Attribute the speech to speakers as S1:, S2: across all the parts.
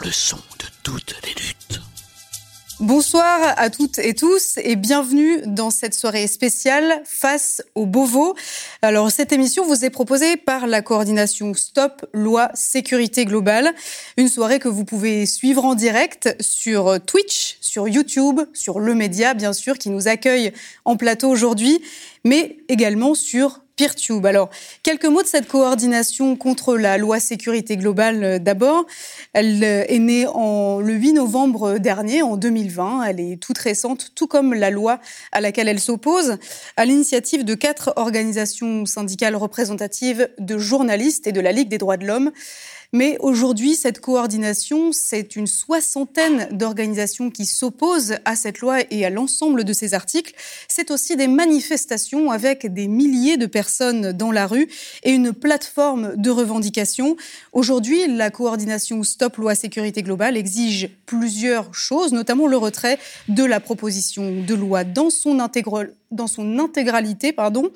S1: Le son de toutes les luttes.
S2: Bonsoir à toutes et tous et bienvenue dans cette soirée spéciale face au Beauvau. Alors cette émission vous est proposée par la coordination Stop Loi Sécurité Globale, une soirée que vous pouvez suivre en direct sur Twitch, sur YouTube, sur Le Média bien sûr qui nous accueille en plateau aujourd'hui, mais également sur PeerTube. Alors, quelques mots de cette coordination contre la loi sécurité globale euh, d'abord. Elle euh, est née en, le 8 novembre dernier, en 2020. Elle est toute récente, tout comme la loi à laquelle elle s'oppose, à l'initiative de quatre organisations syndicales représentatives de journalistes et de la Ligue des droits de l'homme. Mais aujourd'hui, cette coordination, c'est une soixantaine d'organisations qui s'opposent à cette loi et à l'ensemble de ces articles. C'est aussi des manifestations avec des milliers de personnes dans la rue et une plateforme de revendication. Aujourd'hui, la coordination Stop Loi Sécurité Globale exige plusieurs choses, notamment le retrait de la proposition de loi dans son, dans son intégralité, pardon,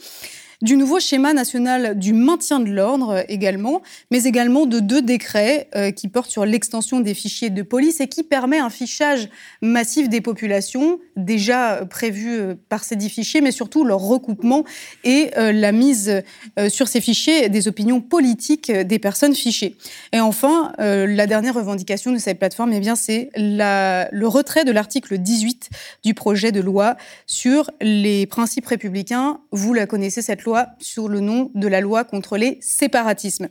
S2: du nouveau schéma national du maintien de l'ordre également, mais également de deux décrets euh, qui portent sur l'extension des fichiers de police et qui permet un fichage massif des populations déjà prévu euh, par ces dix fichiers, mais surtout leur recoupement et euh, la mise sur ces fichiers des opinions politiques des personnes fichées. Et enfin, la dernière revendication de cette plateforme, eh c'est le retrait de l'article 18 du projet de loi sur les principes républicains. Vous la connaissez, cette loi sur le nom de la loi contre les séparatismes.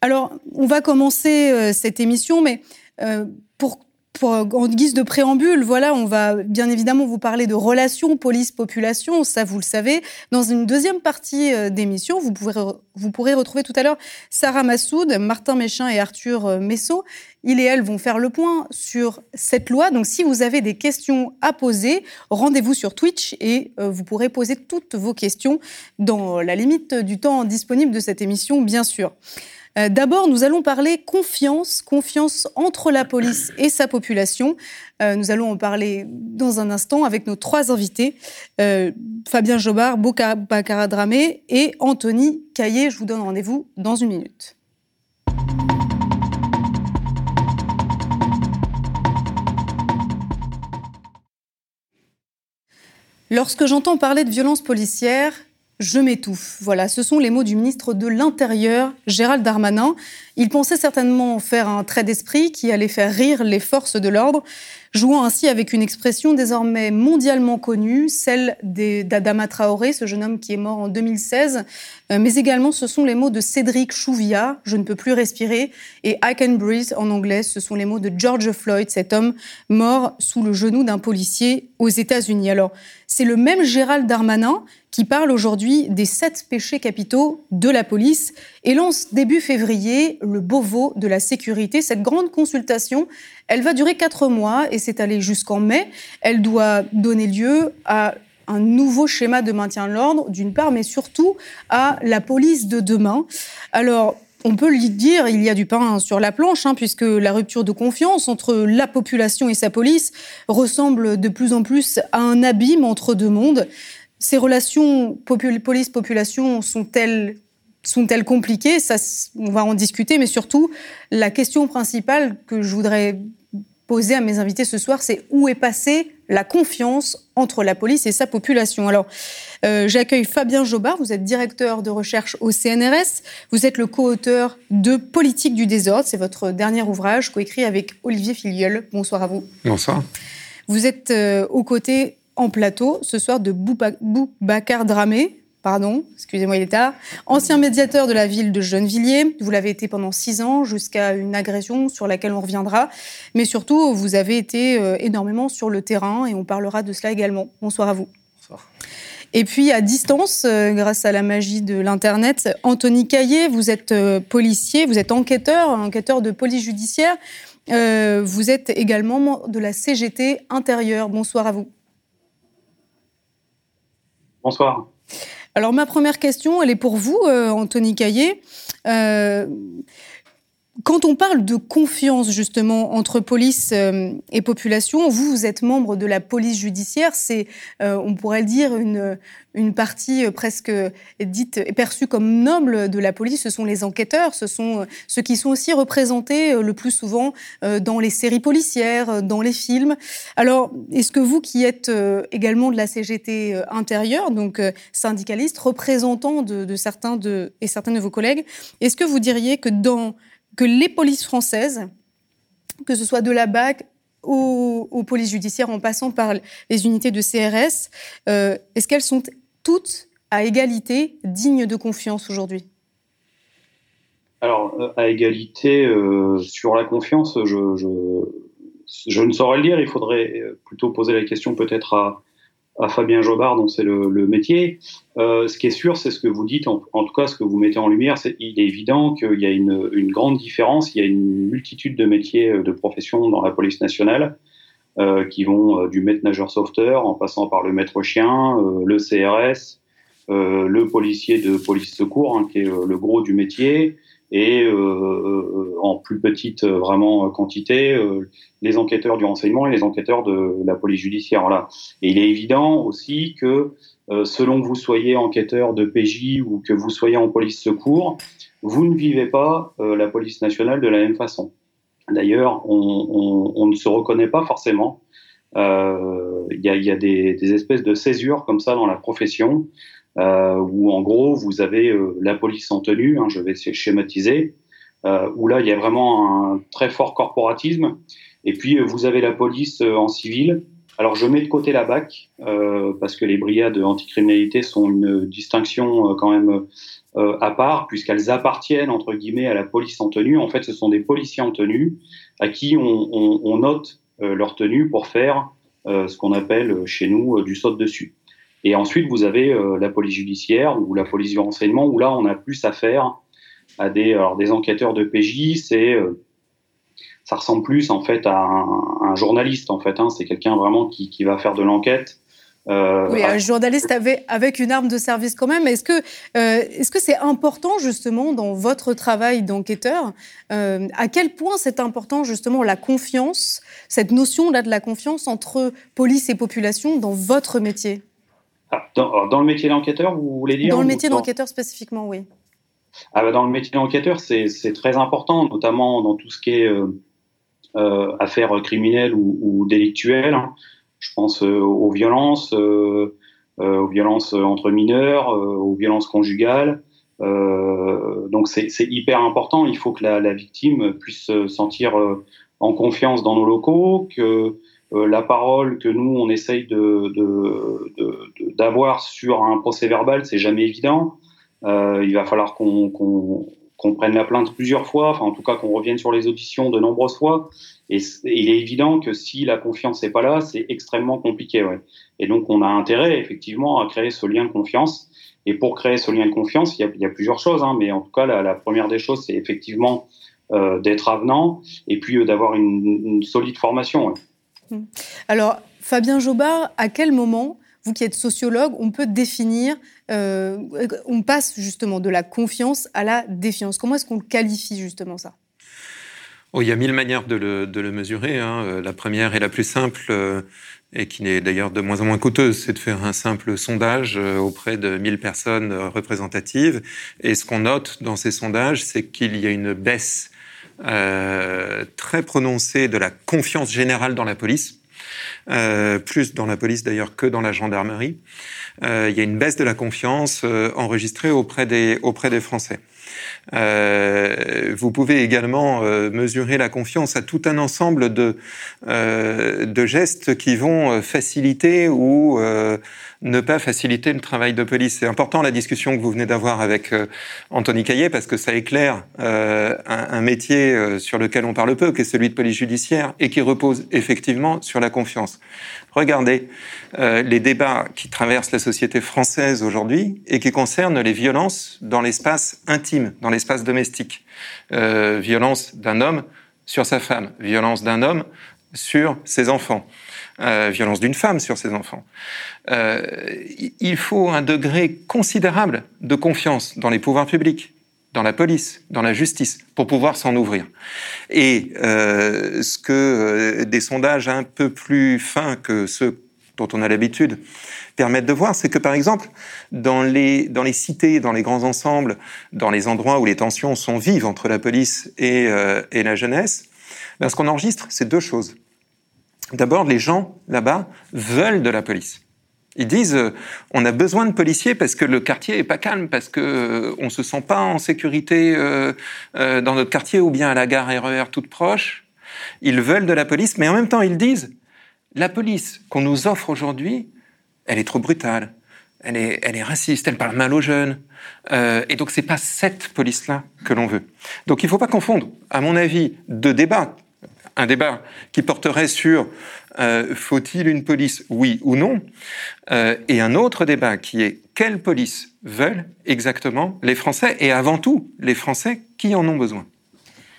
S2: Alors, on va commencer euh, cette émission, mais euh, pour en guise de préambule, voilà, on va bien évidemment vous parler de relations police-population, ça vous le savez. Dans une deuxième partie euh, d'émission, vous, pourrez, vous pourrez retrouver tout à l'heure Sarah Massoud, Martin Méchin et Arthur euh, Messot. Ils et elles vont faire le point sur cette loi. Donc si vous avez des questions à poser, rendez-vous sur Twitch et euh, vous pourrez poser toutes vos questions dans la limite du temps disponible de cette émission, bien sûr. Euh, d'abord, nous allons parler confiance, confiance entre la police et sa population. Euh, nous allons en parler dans un instant avec nos trois invités, euh, Fabien Jobard, Bokara Dramé et Anthony Caillé. Je vous donne rendez-vous dans une minute. Lorsque j'entends parler de violence policière, je m'étouffe. Voilà, ce sont les mots du ministre de l'Intérieur, Gérald Darmanin. Il pensait certainement faire un trait d'esprit qui allait faire rire les forces de l'ordre, jouant ainsi avec une expression désormais mondialement connue, celle d'Adama Traoré, ce jeune homme qui est mort en 2016. Euh, mais également, ce sont les mots de Cédric Chouviat, Je ne peux plus respirer, et I can breathe en anglais, ce sont les mots de George Floyd, cet homme mort sous le genou d'un policier aux États-Unis. Alors, c'est le même Gérald Darmanin qui parle aujourd'hui des sept péchés capitaux de la police et lance début février le Beauvau de la sécurité. Cette grande consultation, elle va durer quatre mois et s'étaler jusqu'en mai. Elle doit donner lieu à un nouveau schéma de maintien de l'ordre, d'une part, mais surtout à la police de demain. Alors, on peut le dire, il y a du pain sur la planche, hein, puisque la rupture de confiance entre la population et sa police ressemble de plus en plus à un abîme entre deux mondes. Ces relations police-population sont-elles sont-elles compliquées Ça, on va en discuter, mais surtout, la question principale que je voudrais poser à mes invités ce soir, c'est où est passée la confiance entre la police et sa population? Alors, euh, j'accueille Fabien Jobard, vous êtes directeur de recherche au CNRS, vous êtes le co-auteur de Politique du désordre, c'est votre dernier ouvrage, coécrit avec Olivier Filiol. Bonsoir à vous.
S3: Bonsoir.
S2: Vous êtes euh, aux côtés en plateau ce soir de Boubacar Dramé, pardon, excusez-moi, il est tard, ancien médiateur de la ville de Gennevilliers. Vous l'avez été pendant six ans jusqu'à une agression sur laquelle on reviendra. Mais surtout, vous avez été euh, énormément sur le terrain et on parlera de cela également. Bonsoir à vous. Bonsoir. Et puis à distance, euh, grâce à la magie de l'Internet, Anthony Caillé, vous êtes euh, policier, vous êtes enquêteur, enquêteur de police judiciaire. vous êtes également de la CGT intérieure. Bonsoir à vous.
S4: Bonsoir.
S2: Alors ma première question, elle est pour vous, euh, Anthony Caillé. Euh, quand on parle de confiance justement entre police euh, et population, vous, vous êtes membre de la police judiciaire. C'est, euh, on pourrait dire, une, une partie euh, presque dite et perçue comme noble de la police. Ce sont les enquêteurs, ce sont ceux qui sont aussi représentés le plus souvent dans les séries policières, dans les films. Alors, est-ce que vous, qui êtes également de la CGT intérieure, donc syndicaliste, représentant de, de certains de et certains de vos collègues, est-ce que vous diriez que dans que les polices françaises, que ce soit de la BAC aux, polices judiciaires en passant par les unités de CRS, euh, est-ce qu'elles sont toutes à égalité, dignes de confiance aujourd'hui?
S3: Alors, euh, à égalité, euh, sur la confiance, je, ne saurais le dire. Il faudrait plutôt poser la question peut-être à, à Fabien Jobard, dont c'est le, métier. Euh, ce qui est sûr, c'est ce que vous dites, en, tout cas ce que vous mettez en lumière, c'est il est évident qu'il y a une, grande différence, il y a une multitude de métiers, euh, de professions dans la police nationale, euh, qui vont du maître nageur sauveteur en passant par le maître chien, le CRS, le policier de police secours, hein, qui est le gros du métier, et euh, euh, en plus petite euh, vraiment quantité les enquêteurs du renseignement et les enquêteurs de la police judiciaire. Voilà. Et il est évident aussi que selon que vous soyez enquêteur de PJ ou que vous soyez en police secours, vous ne vivez pas la police nationale de la même façon. D'ailleurs, on, ne se reconnaît pas forcément. Il y a, des, espèces de césures comme ça dans la profession où en gros vous avez euh, la police en tenue, hein, je vais schématiser, euh, où là il y a vraiment un très fort corporatisme, et puis vous avez la police en civil. Alors je mets de côté la BAC parce que les brigades anticriminalité sont une distinction quand même à part puisqu'elles appartiennent entre guillemets à la police en tenue. En fait, ce sont des policiers en tenue à qui on, on, on note leur tenue pour faire ce qu'on appelle chez nous du saut dessus. Et ensuite, vous avez euh, la police judiciaire ou la police du renseignement, où là, on a plus affaire à des, alors, des enquêteurs de PJ. C'est, euh, ça ressemble plus en fait à un, journaliste. En fait, hein. c'est quelqu'un vraiment qui, qui, va faire de l'enquête.
S2: Euh, oui, un journaliste avec, avec, une arme de service quand même. Est-ce que euh, est-ce que c'est important justement dans votre travail d'enquêteur euh, À quel point c'est important justement la confiance, cette notion là de la confiance entre police et population dans votre métier?
S3: Ah, dans, le métier d'enquêteur, vous voulez dire
S2: Dans le métier d'enquêteur spécifiquement, oui.
S3: Ah bah dans le métier d'enquêteur, c'est très important, notamment dans tout ce qui est euh, euh affaires criminelles ou, ou délictuelles. Je pense euh, aux violences, euh, aux violences entre mineurs, aux violences conjugales. donc c'est hyper important. Il faut que la, la victime puisse se sentir en confiance dans nos locaux, que euh, la parole que nous on essaye de, d'avoir de, sur un procès verbal, c'est jamais évident. Euh, il va falloir qu'on, qu'on, prenne la plainte plusieurs fois, enfin en tout cas qu'on revienne sur les auditions de nombreuses fois. Et, il est évident que si la confiance n'est pas là, c'est extrêmement compliqué. Ouais. Et donc on a intérêt effectivement à créer ce lien de confiance. Et pour créer ce lien de confiance, il y a, il y a plusieurs choses, hein, mais en tout cas la, la première des choses, c'est effectivement euh, d'être avenant et puis euh, d'avoir une, une, solide formation. Ouais.
S2: Hmm. Alors, Fabien Jobard, à quel moment, vous qui êtes sociologue, on peut définir, euh, on passe justement de la confiance à la défiance? Comment est-ce qu'on qualifie justement ça?
S4: Oh, Il y a mille manières de le, mesurer. Hein. Euh, la première et la plus simple, euh, et qui n'est d'ailleurs de moins en moins coûteuse, c'est de faire un simple sondage auprès de 1000 personnes représentatives. Et ce qu'on note dans ces sondages, c'est qu'il y a une baisse euh, très prononcée de la confiance générale dans la police, euh, plus dans la police d'ailleurs que dans la gendarmerie. Euh, il y a une baisse de la confiance euh, enregistrée auprès des, auprès des Français. Euh, vous pouvez également euh, mesurer la confiance à tout un ensemble de, euh, de gestes qui vont faciliter ou ne pas faciliter le travail de police. C'est important la discussion que vous venez d'avoir avec Anthony Caillet parce que ça éclaire un, un, métier sur lequel on parle peu, qui est celui de police judiciaire et qui repose effectivement sur la confiance. Regardez les débats qui traversent la société française aujourd'hui et qui concernent les violences dans l'espace intime, dans l'espace domestique. Euh, violence d'un homme sur sa femme, violence d'un homme sur ses enfants, euh, violence d'une femme sur ses enfants. Euh, il faut un degré considérable de confiance dans les pouvoirs publics, dans la police, dans la justice, pour pouvoir s'en ouvrir. Et euh, ce que euh, des sondages un peu plus fins que ceux dont on a l'habitude permettent de voir, c'est que par exemple, dans les, dans les cités, dans les grands ensembles, dans les endroits où les tensions sont vives entre la police et, euh, et la jeunesse, ben, ce qu'on enregistre, c'est deux choses. D'abord, les gens là-bas veulent de la police. Ils disent euh, on a besoin de policiers parce que le quartier est pas calme, parce que euh, on se sent pas en sécurité euh, dans notre quartier ou bien à la gare RER e toute proche. Ils veulent de la police, mais en même temps ils disent la police qu'on nous offre aujourd'hui, elle est trop brutale, elle est, elle est raciste, elle parle mal aux jeunes. et donc c'est pas cette police-là que l'on veut. Donc il faut pas confondre, à mon avis, deux débats un débat qui porterait sur euh, faut-il une police, oui ou non, euh, et un autre débat qui est quelle police veulent exactement les Français, et avant tout les Français qui en ont besoin?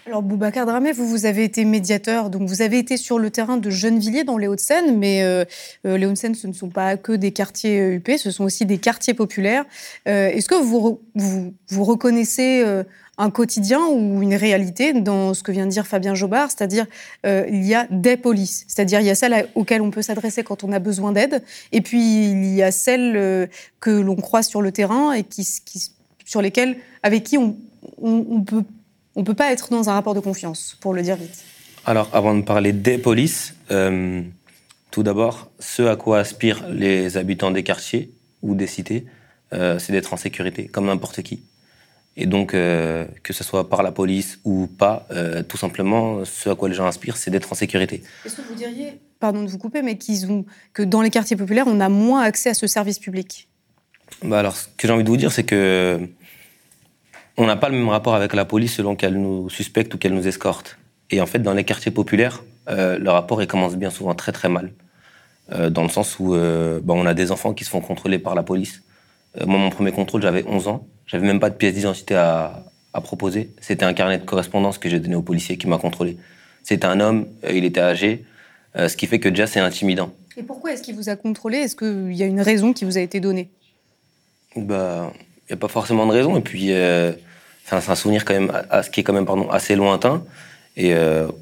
S2: Alors Boubacar Dramé, vous, vous avez été médiateur, donc vous avez été sur le terrain de Gennevilliers dans les Hauts-de-Seine, mais euh, les Hauts-de-Seine, ce ne sont pas que des quartiers UP, ce sont aussi des quartiers populaires. Est-ce que vous, vous, vous reconnaissez un quotidien ou une réalité dans ce que vient de dire Fabien Jobard, c'est-à-dire euh, il y a des polices, c'est-à-dire il y a celles auxquelles on peut s'adresser quand on a besoin d'aide, et puis il y a celles euh, que l'on croise sur le terrain et qui, sur lesquelles, avec qui on, on, peut, on peut pas être dans un rapport de confiance, pour le dire vite.
S5: Alors, avant de parler des polices, euh, tout d'abord, ce à quoi aspirent les habitants des quartiers ou des cités, c'est d'être en sécurité, comme n'importe qui. Et donc, euh, que ce soit par la police ou pas, euh, tout simplement, ce à quoi les gens aspirent, c'est d'être en sécurité.
S2: Est-ce que vous diriez, pardon de vous couper, mais qu'ils ont, que dans les quartiers populaires, on a moins accès à ce service public?
S5: Bah Alors, ce que j'ai envie de vous dire, c'est que on n'a pas le même rapport avec la police selon qu'elle nous suspecte ou qu'elle nous escorte. Et en fait, dans les quartiers populaires, euh, le rapport il commence bien souvent très très mal. dans le sens où bah, on a des enfants qui se font contrôler par la police. Moi, mon premier contrôle, j'avais 11 ans. J'avais même pas de pièce d'identité à, proposer. C'était un carnet de correspondance que j'ai donné au policier qui m'a contrôlé. C'était un homme, euh, il était âgé, euh, ce qui fait que déjà c'est intimidant.
S2: Et pourquoi est-ce qu'il vous a contrôlé? Est-ce qu'il y a une raison qui vous a été donnée?
S5: Bah, il n'y a pas forcément de raison. Et puis, euh, c'est un souvenir quand même, à, ce qui est quand même pardon, assez lointain. Et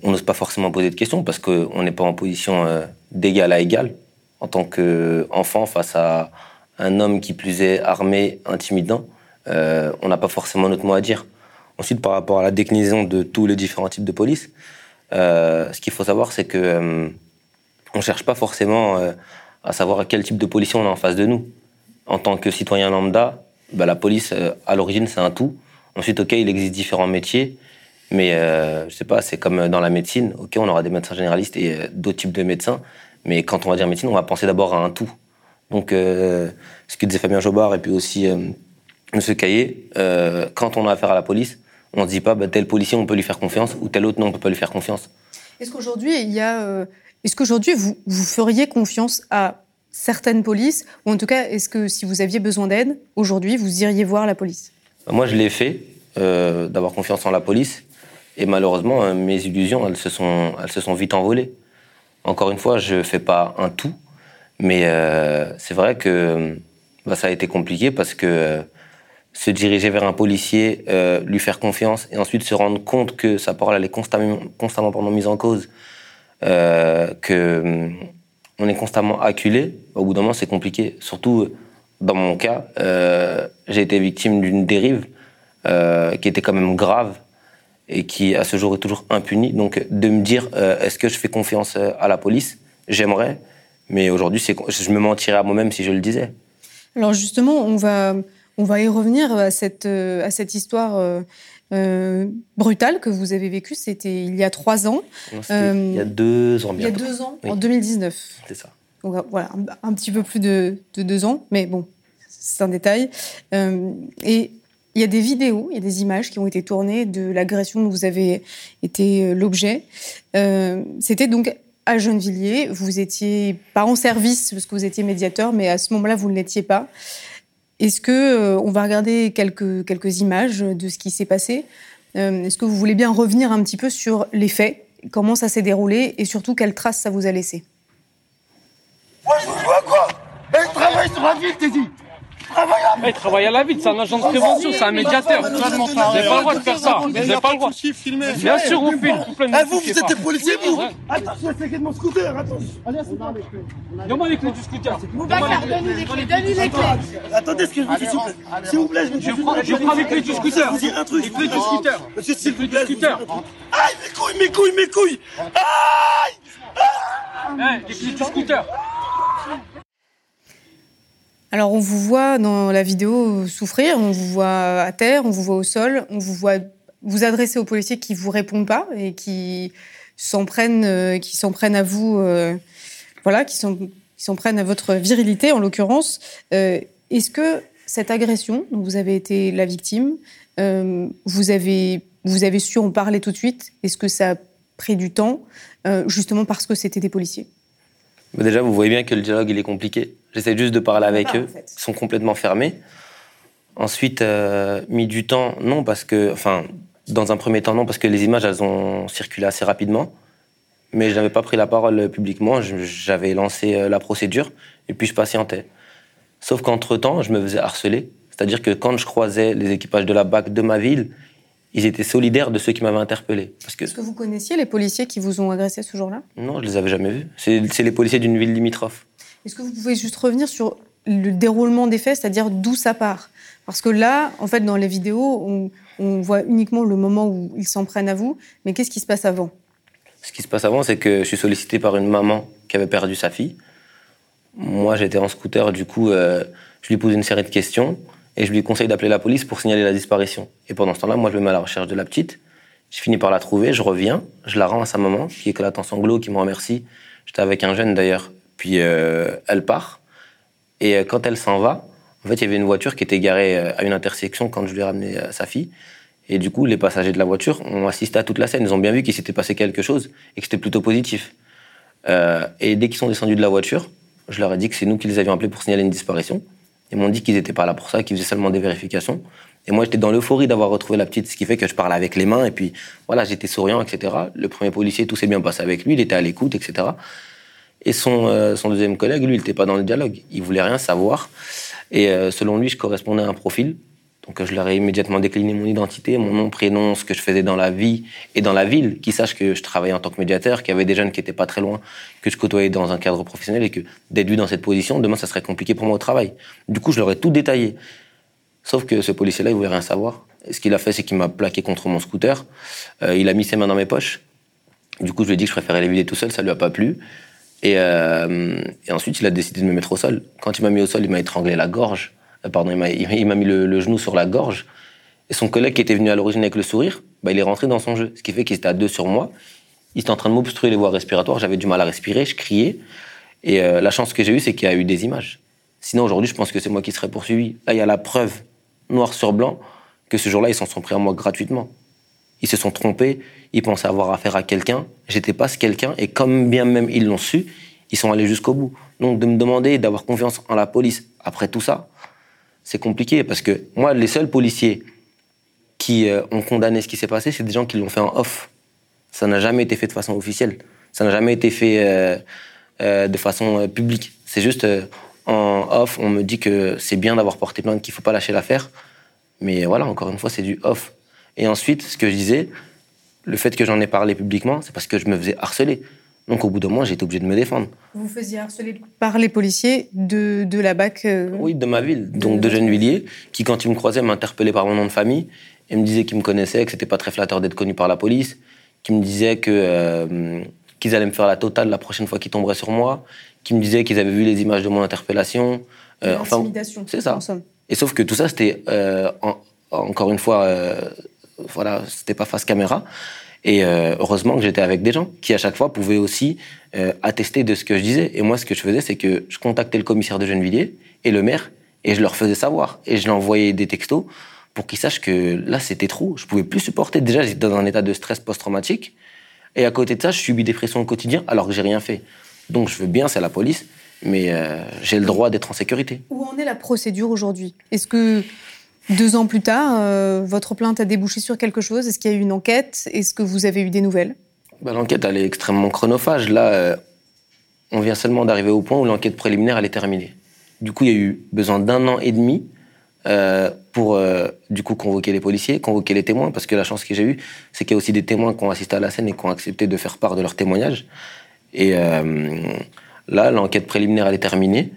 S5: on n'ose pas forcément poser de questions parce qu'on n'est pas en position d'égal à égal en tant qu'enfant face à un homme qui plus est armé, intimidant. Euh, on n'a pas forcément notre mot à dire. Ensuite, par rapport à la déclinaison de tous les différents types de police, euh, ce qu'il faut savoir, c'est que euh, on cherche pas forcément à savoir quel type de policier on a en face de nous. En tant que citoyen lambda, bah, la police, à l'origine, c'est un tout. Ensuite, ok, il existe différents métiers, mais je sais pas, c'est comme dans la médecine. Ok, on aura des médecins généralistes et d'autres types de médecins, mais quand on va dire médecine, on va penser d'abord à un tout. Donc, ce que disait Fabien Jobard et puis aussi Monsieur Caillé, euh, quand on a affaire à la police, on ne se dit pas bah, tel policier on peut lui faire confiance ou tel autre non on peut pas lui faire confiance.
S2: Est-ce qu'aujourd'hui il y a, euh, est-ce qu'aujourd'hui vous, vous feriez confiance à certaines polices ou en tout cas est-ce que si vous aviez besoin d'aide aujourd'hui vous iriez voir la police?
S5: Moi je l'ai fait euh, d'avoir confiance en la police et malheureusement mes illusions elles se sont elles se sont vite envolées. Encore une fois je fais pas un tout mais c'est vrai que bah, ça a été compliqué parce que se diriger vers un policier, euh, lui faire confiance et ensuite se rendre compte que sa parole elle est constamment, constamment mise en cause, euh, que hum, on est constamment acculé, au bout d'un moment c'est compliqué. Surtout dans mon cas, euh, j'ai été victime d'une dérive euh, qui était quand même grave et qui à ce jour est toujours impunie. Donc de me dire euh, est-ce que je fais confiance euh, à la police, j'aimerais, mais aujourd'hui je me mentirais à moi-même si je le disais.
S2: Alors justement, on va on va y revenir à cette, euh, à cette histoire euh, euh, brutale que vous avez vécue. C'était il y a trois ans.
S5: il y a deux ans
S2: bientôt. Il y a deux ans, en 2019.
S5: C'est ça.
S2: Donc voilà, un, petit peu plus de, deux ans, mais bon, c'est un détail. et il y a des vidéos, il y a des images qui ont été tournées de l'agression dont vous avez été l'objet. C'était donc à Gennevilliers. Vous étiez pas en service parce que vous étiez médiateur, mais à ce moment-là, vous ne l'étiez pas. Est-ce que euh, on va regarder quelques, quelques images de ce qui s'est passé euh, Est-ce que vous voulez bien revenir un petit peu sur les faits, comment ça s'est déroulé et surtout quelles traces ça vous a laissé?
S6: Moi, je vois quoi? Elle travaille sur la ville, Il travaille à la ville, c'est un agent de prévention, c'est un médiateur. Vous n'avez pas le droit de faire ça. Vous n'avez pas le droit. Bien sûr, on filme.
S7: Eh, vous, vous êtes des policiers, vous Attention, c'est mon scooter, attention
S6: Donne-moi les clés du scooter.
S7: Boubacar, donne-nous les clés, donne-nous les clés Attendez, ce que je vous dis, s'il vous plaît. S'il vous plaît, je vous
S6: Je prends, je prends les clés du scooter.
S7: Je vous dire un truc.
S6: Les clés du scooter.
S7: Monsieur, s'il vous
S6: Les
S7: plaît.
S6: clés du scooter.
S7: Aïe, mes couilles, mes couilles, mes couilles Aïe
S6: Eh, Les clés du scooter.
S2: Alors, on vous voit dans la vidéo souffrir, on vous voit à terre, on vous voit au sol, on vous voit vous adresser aux policiers qui vous répondent pas et qui s'en prennent, euh, qui s'en prennent à vous, euh, voilà, qui s'en prennent à votre virilité en l'occurrence. Euh, Est-ce que cette agression dont vous avez été la victime, vous avez vous avez su en parler tout de suite? Est-ce que ça a pris du temps, justement parce que c'était des policiers?
S5: Mais déjà, vous voyez bien que le dialogue, il est compliqué. J'essaie juste de parler avec
S2: pas,
S5: eux.
S2: en fait.
S5: Ils sont complètement fermés. Ensuite, euh, mis du temps, non, parce que, enfin, dans un premier temps, non, parce que les images, elles ont circulé assez rapidement. Mais je n'avais pas pris la parole euh, publiquement. J'avais lancé euh, la procédure et puis je patientais. Sauf qu'entre-temps, je me faisais harceler. C'est-à-dire que quand je croisais les équipages de la BAC de ma ville, ils étaient solidaires de ceux qui m'avaient interpellé. Parce que
S2: Est-ce que vous connaissiez les policiers qui vous ont agressé ce jour-là?
S5: Non, je les avais jamais vus. C'est les policiers d'une ville limitrophe.
S2: Est-ce que vous pouvez juste revenir sur le déroulement des faits, c'est-à-dire d'où ça part? Parce que là, en fait, dans les vidéos, on, on voit uniquement le moment où ils s'en prennent à vous, mais qu'est-ce qui se passe avant?
S5: Ce qui se passe avant, c'est que je suis sollicité par une maman qui avait perdu sa fille. Moi, j'étais en scooter, du coup, euh, je lui pose une série de questions et je lui conseille d'appeler la police pour signaler la disparition. Et pendant ce temps-là, moi, je me mets à la recherche de la petite. Je finis par la trouver, je reviens, je la rends à sa maman, qui éclate en sanglots, qui me remercie. J'étais avec un jeune d'ailleurs. Puis euh, elle part. Et euh, quand elle s'en va, en fait, il y avait une voiture qui était garée euh, à une intersection quand je lui ai ramené sa fille. Et du coup, les passagers de la voiture ont assisté à toute la scène. Ils ont bien vu qu'il s'était passé quelque chose et que c'était plutôt positif. Et dès qu'ils sont descendus de la voiture, je leur ai dit que c'est nous qui les avions appelés pour signaler une disparition. Ils m'ont dit qu'ils n'étaient pas là pour ça, qu'ils faisaient seulement des vérifications. Et moi, j'étais dans l'euphorie d'avoir retrouvé la petite, ce qui fait que je parlais avec les mains. Et puis, voilà, j'étais souriant, etc. Le premier policier, tout s'est bien passé avec lui. Il était à l'écoute, etc. Et son, euh, son deuxième collègue, lui, il n'était pas dans le dialogue. Il voulait rien savoir. Et euh, selon lui, je correspondais à un profil. Donc, je leur ai immédiatement décliné mon identité, mon nom, prénom, ce que je faisais dans la vie et dans la ville, qu'ils sachent que je travaillais en tant que médiateur, qu'il y avait des jeunes qui n'étaient pas très loin, que je côtoyais dans un cadre professionnel et que d'être vu dans cette position, demain, ça serait compliqué pour moi au travail. Du coup, je leur ai tout détaillé. Sauf que ce policier-là, il voulait rien savoir. Ce qu'il a fait, c'est qu'il m'a plaqué contre mon scooter. Euh, il a mis ses mains dans mes poches. Du coup, je lui ai dit que je préférais les vider tout seul, ça lui a pas plu. Et, euh, et ensuite, il a décidé de me mettre au sol. Quand il m'a mis au sol, il m'a étranglé la gorge. Euh, pardon, il m'a- mis le, le genou sur la gorge. Et son collègue qui était venu à l'origine avec le sourire, bah, il est rentré dans son jeu. Ce qui fait qu'il était à deux sur moi. Il était en train de m'obstruer les voies respiratoires. J'avais du mal à respirer, je criais. Et euh, la chance que j'ai eue, c'est qu'il y a eu des images. Sinon, aujourd'hui, je pense que c'est moi qui serais poursuivi. Là, il y a la preuve, noir sur blanc, que ce jour-là, ils s'en sont pris à moi gratuitement. Ils se sont trompés, ils pensaient avoir affaire à quelqu'un. J'étais pas ce quelqu'un, et comme bien même ils l'ont su, ils sont allés jusqu'au bout. Donc, de me demander d'avoir confiance en la police après tout ça, c'est compliqué, parce que moi, les seuls policiers qui euh, ont condamné ce qui s'est passé, c'est des gens qui l'ont fait en off. Ça n'a jamais été fait de façon officielle. Ça n'a jamais été fait euh, euh, de façon publique. C'est juste en off, on me dit que c'est bien d'avoir porté plainte, qu'il faut pas lâcher l'affaire. Mais voilà, encore une fois, c'est du off. Et ensuite, ce que je disais, le fait que j'en ai parlé publiquement, c'est parce que je me faisais harceler. Donc au bout d'un moment, été obligé de me défendre.
S2: Vous vous faisiez harceler par les policiers de, de la BAC euh,
S5: Oui, de ma ville, donc de Gennevilliers, qui quand ils me croisaient m'interpellaient par mon nom de famille et me disaient qu'ils me connaissaient, que c'était pas très flatteur d'être connu par la police, qui me disaient que euh, qu'ils allaient me faire la totale la prochaine fois qu'ils tomberaient sur moi, qui me disaient qu'ils avaient vu les images de mon interpellation. Euh, enfin, c'est ça.
S2: en somme.
S5: Et sauf que tout ça, c'était euh, en- encore une fois, voilà, c'était pas face caméra. Et euh, heureusement que j'étais avec des gens qui à chaque fois pouvaient aussi euh, attester de ce que je disais. Et moi, ce que je faisais, c'est que je contactais le commissaire de Gennevilliers et le maire, et je leur faisais savoir. Et je leur envoyais des textos pour qu'ils sachent que là, c'était trop. Je pouvais plus supporter. Déjà, j'étais dans un état de stress post-traumatique. Et à côté de ça, je subis des pressions au quotidien alors que j'ai rien fait. Donc je veux bien, c'est la police, mais euh, j'ai le droit d'être en sécurité.
S2: Où en est la procédure aujourd'hui? Est-ce que deux ans plus tard, euh, votre plainte a débouché sur quelque chose? Est-ce qu'il y a eu une enquête? Est-ce que vous avez eu des nouvelles?
S5: Bah, l'enquête, elle est extrêmement chronophage. Là, euh, on vient seulement d'arriver au point où l'enquête préliminaire, elle est terminée. Du coup, il y a eu besoin d'un an et demi euh, pour du coup convoquer les policiers, convoquer les témoins, parce que la chance que j'ai eue, c'est qu'il y a aussi des témoins qui ont assisté à la scène et qui ont accepté de faire part de leur témoignage. Et là, l'enquête préliminaire elle est terminée,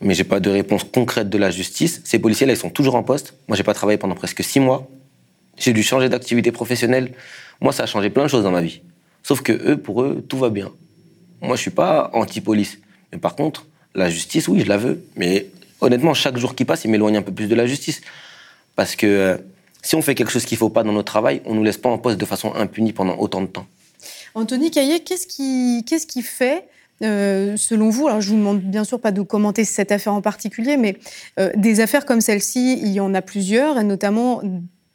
S5: mais j'ai pas de réponse concrète de la justice. Ces policiers là, ils sont toujours en poste. Moi, j'ai pas travaillé pendant presque six mois. J'ai dû changer d'activité professionnelle. Moi, ça a changé plein de choses dans ma vie. Sauf que eux, pour eux, tout va bien. Moi, je suis pas anti-police. Mais par contre, la justice, oui, je la veux. Mais honnêtement, chaque jour qui passe, il m'éloigne un peu plus de la justice. Parce que euh, si on fait quelque chose qu'il faut pas dans notre travail, on nous laisse pas en poste de façon impunie pendant autant de temps.
S2: Anthony Caillet, qu'est-ce qui, qu'est-ce qui fait euh, selon vous, alors je vous demande bien sûr pas de commenter cette affaire en particulier, mais euh, des affaires comme celle-ci, il y en a plusieurs, et notamment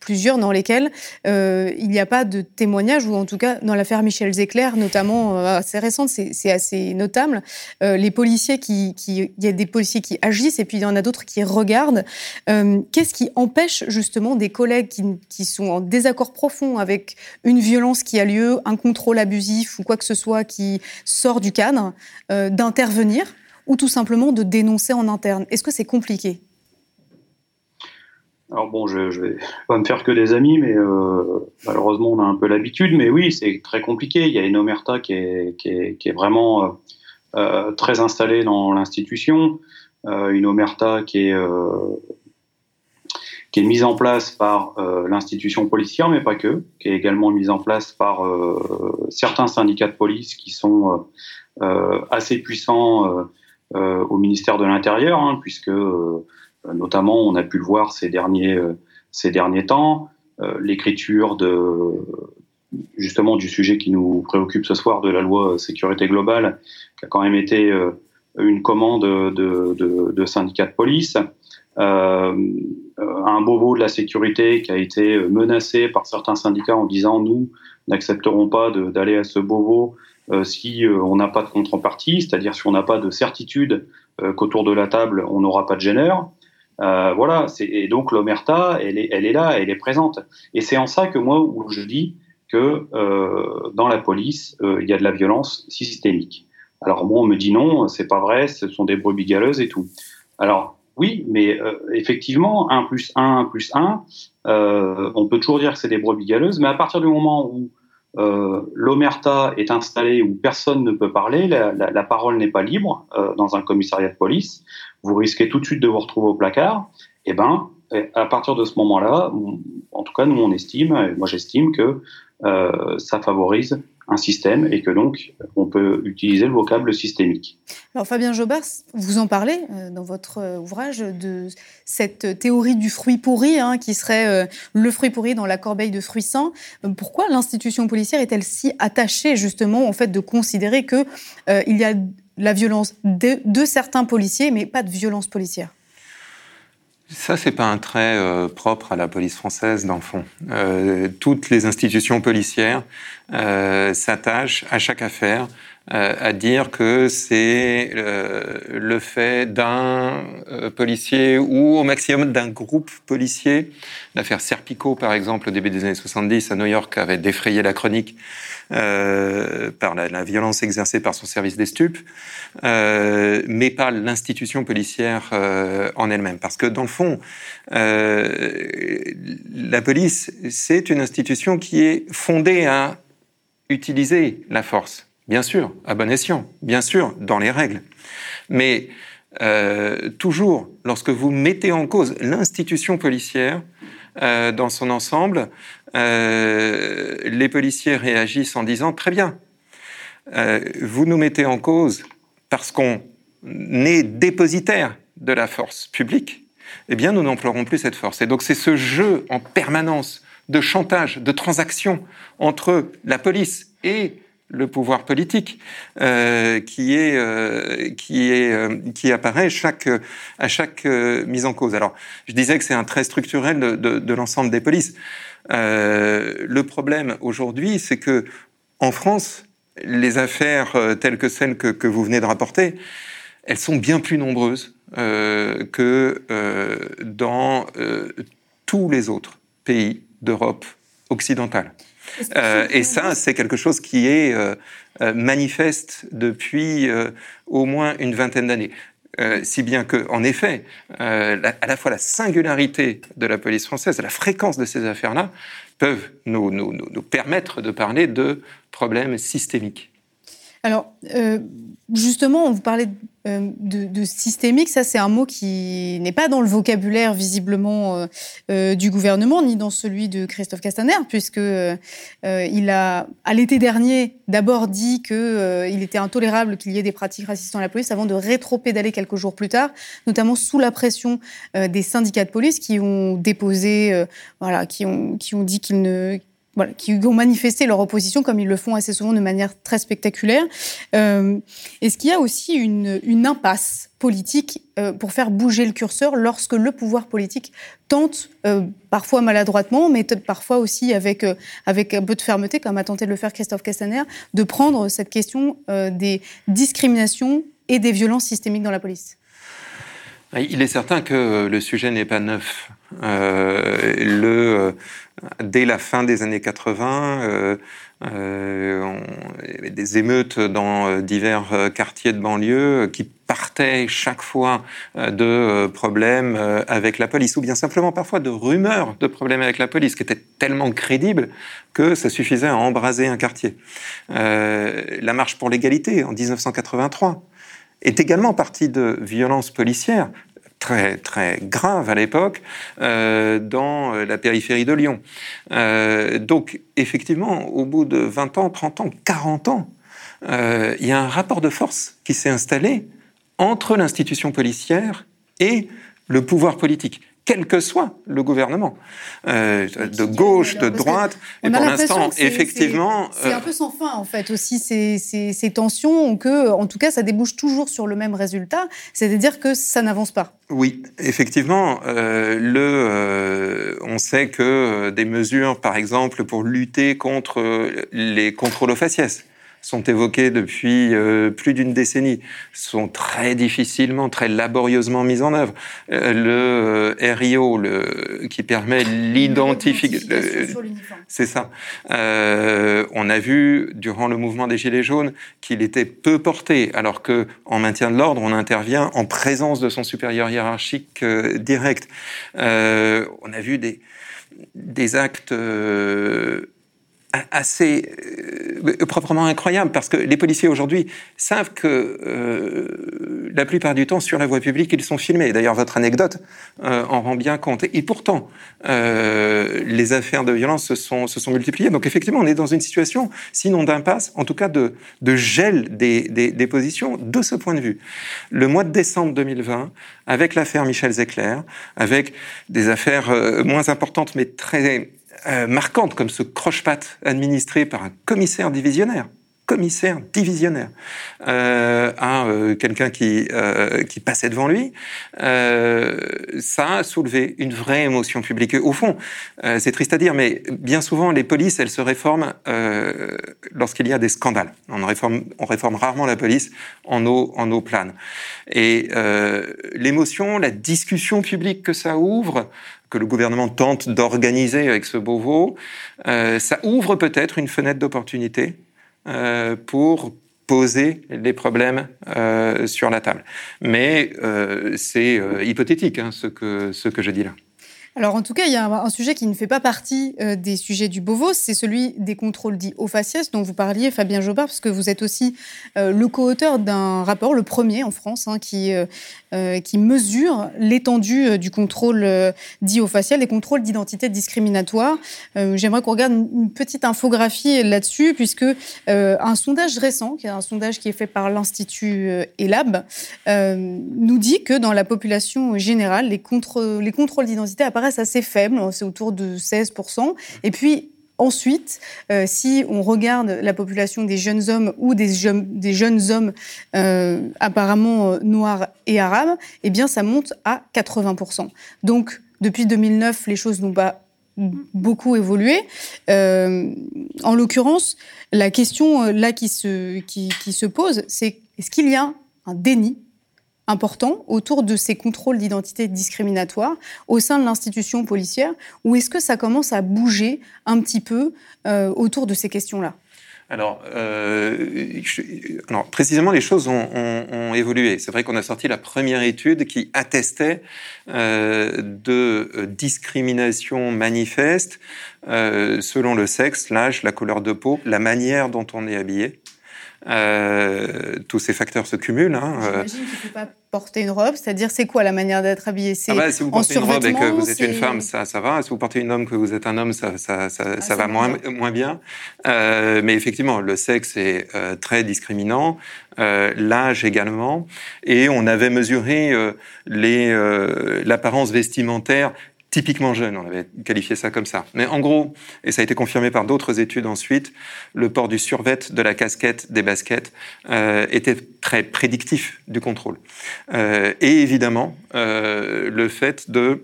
S2: plusieurs dans lesquels euh, il n'y a pas de témoignage, ou en tout cas dans l'affaire Michel Zecler, notamment euh, assez récente, c'est assez notable. Euh, les policiers qui, il y a des policiers qui agissent et puis il y en a d'autres qui regardent. Qu'est-ce qui empêche justement des collègues qui, sont en désaccord profond avec une violence qui a lieu, un contrôle abusif ou quoi que ce soit qui sort du cadre, d'intervenir ou tout simplement de dénoncer en interne? Est-ce que c'est compliqué?
S3: Alors bon, je, je vais pas me faire que des amis, mais euh, malheureusement on a un peu l'habitude. Mais oui, c'est très compliqué. Il y a une omerta qui est, vraiment euh, euh très installée dans l'institution, une omerta qui est mise en place par l'institution policière, mais pas que, qui est également mise en place par certains syndicats de police qui sont assez puissants au ministère de l'Intérieur, hein, puisque notamment, on a pu le voir ces derniers, euh, ces derniers temps, euh, l'écriture de justement du sujet qui nous préoccupe ce soir de la loi sécurité globale, qui a quand même été une commande de, de, de syndicats de police, euh, un bobo de la sécurité qui a été menacé par certains syndicats en disant nous n'accepterons pas d'aller à ce bobo euh, si euh, on n'a pas de contrepartie, c'est-à-dire si on n'a pas de certitude euh, qu'autour de la table on n'aura pas de gêneur. Euh, voilà, et donc l'omerta, elle est, là, elle est présente. Et c'est en ça que moi, je dis que euh, dans la police, euh, il y a de la violence systémique. Alors moi, on me dit non, c'est pas vrai, ce sont des brebis galeuses et tout. Alors oui, mais effectivement, 1 plus 1, 1 plus 1, euh, on peut toujours dire que c'est des brebis galeuses, mais à partir du moment où euh, l'omerta est installée où personne ne peut parler, la, la, la parole n'est pas libre euh, dans un commissariat de police, vous risquez tout de suite de vous retrouver au placard. Et eh ben, à partir de ce moment-là, en tout cas, nous on estime, moi j'estime que euh, ça favorise un système et que donc on peut utiliser le vocable systémique.
S2: Alors Fabien Jobert, vous en parlez euh, dans votre euh, ouvrage de cette théorie du fruit pourri hein, qui serait euh, le fruit pourri dans la corbeille de fruits sains. Pourquoi l'institution policière est-elle si attachée justement au fait de considérer que euh, il y a la violence de certains policiers mais pas de violence policière?
S4: Ça, c'est pas un trait euh, propre à la police française, dans le fond. Euh, toutes les institutions policières euh, s'attachent à chaque affaire à dire que c'est euh, le fait d'un euh, policier ou au maximum d'un groupe policier. L'affaire Serpico, par exemple, au début des années 70 à New York, avait défrayé la chronique par la, violence exercée par son service des stupes, mais pas l'institution policière en elle-même. Parce que dans le fond, la police, c'est une institution qui est fondée à utiliser la force Bien sûr, à bon escient, bien sûr, dans les règles. Mais euh, toujours, lorsque vous mettez en cause l'institution policière euh, dans son ensemble, euh, les policiers réagissent en disant très bien, vous nous mettez en cause parce qu'on est dépositaire de la force publique, eh bien nous n'emploierons plus cette force. Et donc c'est ce jeu en permanence de chantage, de transaction entre la police et le pouvoir politique euh, qui est euh, qui est euh, qui apparaît chaque à chaque euh, mise en cause. Alors, je disais que c'est un trait structurel de, de, de l'ensemble des polices. Euh, le problème aujourd'hui, c'est que en France, les affaires telles que celles que, que, vous venez de rapporter, elles sont bien plus nombreuses que dans tous les autres pays d'Europe occidentale. Euh, et ça, c'est quelque chose qui est euh, euh, manifeste depuis au moins une vingtaine d'années. si bien que, en effet, à la fois la singularité de la police française, la fréquence de ces affaires-là, peuvent nous, nous, nous, permettre de parler de problèmes systémiques.
S2: Alors, justement, on vous parlait euh, de, systémique. Ça, c'est un mot qui n'est pas dans le vocabulaire visiblement euh, du gouvernement, ni dans celui de Christophe Castaner, puisque il a, à l'été dernier, d'abord dit qu'il était intolérable qu'il y ait des pratiques racistes dans la police, avant de rétro-pédaler quelques jours plus tard, notamment sous la pression des syndicats de police qui ont déposé, voilà, qui ont, qui ont dit qu'ils ne voilà, qui ont manifesté leur opposition, comme ils le font assez souvent de manière très spectaculaire. Euh, Est-ce qu'il y a aussi une, une impasse politique euh, pour faire bouger le curseur lorsque le pouvoir politique tente, euh, parfois maladroitement, mais parfois aussi avec, euh, avec un peu de fermeté, comme a tenté de le faire Christophe Castaner, de prendre cette question euh, des discriminations et des violences systémiques dans la police?
S4: Il est certain que le sujet n'est pas neuf. Euh, le, euh, dès la fin des années 80, euh, euh, avait des émeutes dans divers quartiers de banlieue qui partaient chaque fois de problèmes avec la police, ou bien simplement parfois de rumeurs de problèmes avec la police, qui étaient tellement crédibles que ça suffisait à embraser un quartier. la marche pour l'égalité en 1983 est également partie de violences policières très très graves à l'époque euh, dans la périphérie de Lyon. Euh, donc effectivement, au bout de 20 ans, 30 ans, 40 ans, euh, il y a un rapport de force qui s'est installé entre l'institution policière et le pouvoir politique quel que soit le gouvernement, euh, de gauche, de droite.
S2: Et pour l'instant, effectivement, c'est un euh, peu sans fin en fait aussi ces, ces, ces, tensions que, en tout cas, ça débouche toujours sur le même résultat, c'est-à-dire que ça n'avance pas.
S4: Oui, effectivement, euh, le, euh, on sait que des mesures, par exemple, pour lutter contre les contrôles aux faciès sont évoquées depuis euh, plus d'une décennie, sont très difficilement, très laborieusement mises en œuvre. Euh, le euh, RIO, le, qui permet l'identification, c'est ça. on a vu durant le mouvement des Gilets jaunes qu'il était peu porté, alors que en maintien de l'ordre, on intervient en présence de son supérieur hiérarchique direct. on a vu des des actes assez euh, proprement incroyable parce que les policiers aujourd'hui savent que euh, la plupart du temps sur la voie publique ils sont filmés. D'ailleurs votre anecdote euh, en rend bien compte. Et pourtant les affaires de violence se sont, se sont multipliées. Donc effectivement on est dans une situation sinon d'impasse, en tout cas de, de gel des, des, des, positions de ce point de vue. Le mois de décembre 2020 avec l'affaire Michel Zecler, avec des affaires moins importantes mais très euh, marquante, comme ce croche-patte administré par un commissaire divisionnaire, commissaire divisionnaire, euh, à euh, quelqu'un qui, euh, qui passait devant lui, euh, ça a soulevé une vraie émotion publique. Au fond, euh, c'est triste à dire, mais bien souvent, les polices, elles se réforment lorsqu'il y a des scandales. On réforme, on réforme rarement la police en eau, en eau plane. Et l'émotion, la discussion publique que ça ouvre, que le gouvernement tente d'organiser avec ce Beauvau, euh, ça ouvre peut-être une fenêtre d'opportunité euh, pour poser les problèmes euh, sur la table. Mais euh, c'est hypothétique hein, ce, que, ce que je dis là.
S2: Alors en tout cas, il y a un, sujet qui ne fait pas partie euh, des sujets du Beauvau, c'est celui des contrôles dits au faciès dont vous parliez, Fabien Jobard, parce que vous êtes aussi euh, le co-auteur d'un rapport, le premier en France, hein, qui, euh, qui mesure l'étendue du contrôle dit au facial, les contrôles d'identité discriminatoire. J'aimerais qu'on regarde une, petite infographie là-dessus, puisque un sondage récent, qui est un sondage qui est fait par l'Institut ELAB, nous dit que dans la population générale, les, contre, les contrôles d'identité apparaissent assez faible, c'est autour de 16%. Et puis, Ensuite, euh, si on regarde la population des jeunes hommes ou des, jeunes, hommes euh, apparemment euh, noirs et arabes, eh bien, ça monte à 80%. Donc, depuis 2009, les choses n'ont pas beaucoup évolué. en l'occurrence, la question là qui se pose, c'est est-ce qu'il y a un déni important autour de ces contrôles d'identité discriminatoires au sein de l'institution policière ou est-ce que ça commence à bouger un petit peu euh, autour de ces questions-là?
S4: Alors, euh, alors, précisément, les choses ont, ont, ont évolué. C'est vrai qu'on a sorti la première étude qui attestait euh, de euh, discrimination manifeste euh, selon le sexe, l'âge, la couleur de peau, la manière dont on est habillé. Euh, tous ces facteurs se cumulent. Hein,
S2: euh. J'imagine qu'il ne faut pas porter une robe, c'est-à-dire c'est quoi la manière d'être habillé?
S4: Ah bah, Si vous portez une robe et que vous êtes une femme, ça, ça va. Si vous portez une homme que vous êtes un homme, ça, ça, ça, ah, ça va moins, moins bien. Euh, mais effectivement, le sexe est euh, très discriminant, euh, l'âge également, et on avait mesuré euh, l'apparence vestimentaire typiquement jeune, on avait qualifié ça comme ça. Mais en gros, et ça a été confirmé par d'autres études ensuite, le port du survêt, de la casquette, des baskets euh, était très prédictif du contrôle. Euh, et évidemment, euh, le fait de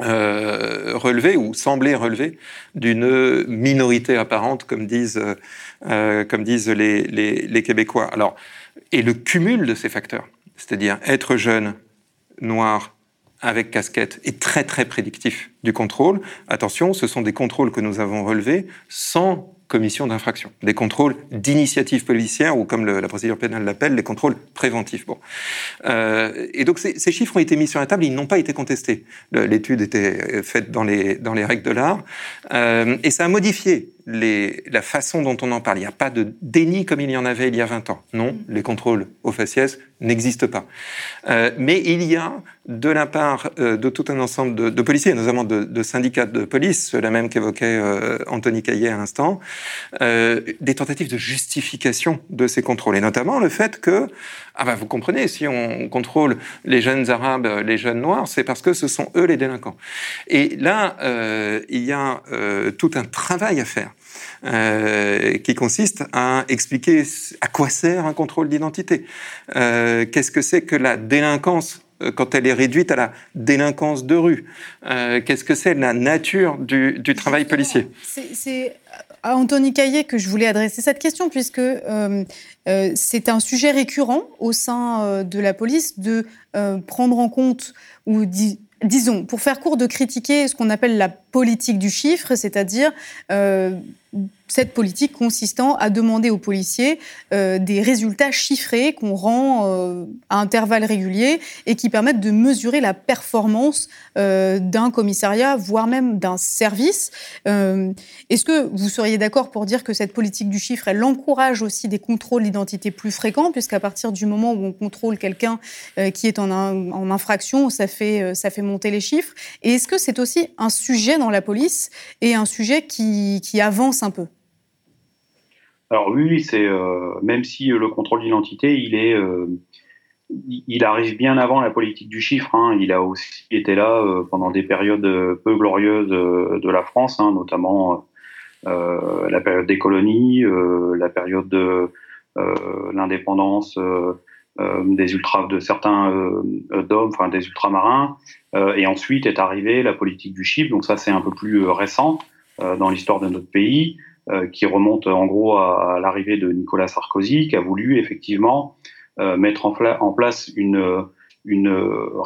S4: euh, relever ou sembler relever d'une minorité apparente, comme disent, euh, comme disent les, les, les Québécois. Alors, et le cumul de ces facteurs, c'est-à-dire être jeune, noir, avec casquette est très très prédictif du contrôle. Attention, ce sont des contrôles que nous avons relevés sans commission d'infraction, des contrôles d'initiative policière ou comme la procédure pénale l'appelle, les contrôles préventifs. Bon. Euh, et donc ces, ces, chiffres ont été mis sur la table, ils n'ont pas été contestés. L'étude était faite dans les, dans les règles de l'art euh, et ça a modifié les, la façon dont on en parle. Il n'y a pas de déni comme il y en avait il y a 20 ans. Non, les contrôles au faciès n'existent pas. Euh, mais il y a, de la part euh, de tout un ensemble de, de policiers, notamment de, de, syndicats de police, ceux-là même qu'évoquait euh, Anthony Caillet à l'instant, euh, des tentatives de justification de ces contrôles. Et notamment le fait que, ah ben vous comprenez, si on contrôle les jeunes arabes, les jeunes noirs, c'est parce que ce sont eux les délinquants. Et là, euh, il y a tout un travail à faire euh, qui consiste à expliquer à quoi sert un contrôle d'identité. Euh, Qu'est-ce que c'est que la délinquance euh, quand elle est réduite à la délinquance de rue? Euh, Qu'est-ce que c'est la nature du, du travail policier?
S2: C'est à Anthony Caillet que je voulais adresser cette question, puisque euh, euh, c'est un sujet récurrent au sein euh, de la police de prendre en compte ou disons, pour faire court, de critiquer ce qu'on appelle la politique du chiffre, c'est-à-dire cette politique consistant à demander aux policiers euh, des résultats chiffrés qu'on rend euh, à intervalles réguliers et qui permettent de mesurer la performance euh, d'un commissariat, voire même d'un service. Euh, est-ce que vous seriez d'accord pour dire que cette politique du chiffre, elle encourage aussi des contrôles d'identité plus fréquents, puisqu'à partir du moment où on contrôle quelqu'un euh, qui est en, en, infraction, ça fait, ça fait monter les chiffres Et est-ce que c'est aussi un sujet dans la police et un sujet qui, qui avance un peu?
S3: Alors oui, c'est euh, même si le contrôle d'identité, il est, euh, il arrive bien avant la politique du chiffre. Hein. Il a aussi été là euh, pendant des périodes peu glorieuses de la France, hein, notamment euh, la période des colonies, la période de l'indépendance des ultra, de certains d'hommes, enfin des ultramarins. et ensuite est arrivée la politique du chiffre. Donc ça, c'est un peu plus récent dans l'histoire de notre pays. Euh, qui remonte en gros à, à l'arrivée de Nicolas Sarkozy, qui a voulu effectivement euh, mettre en, en, place une, une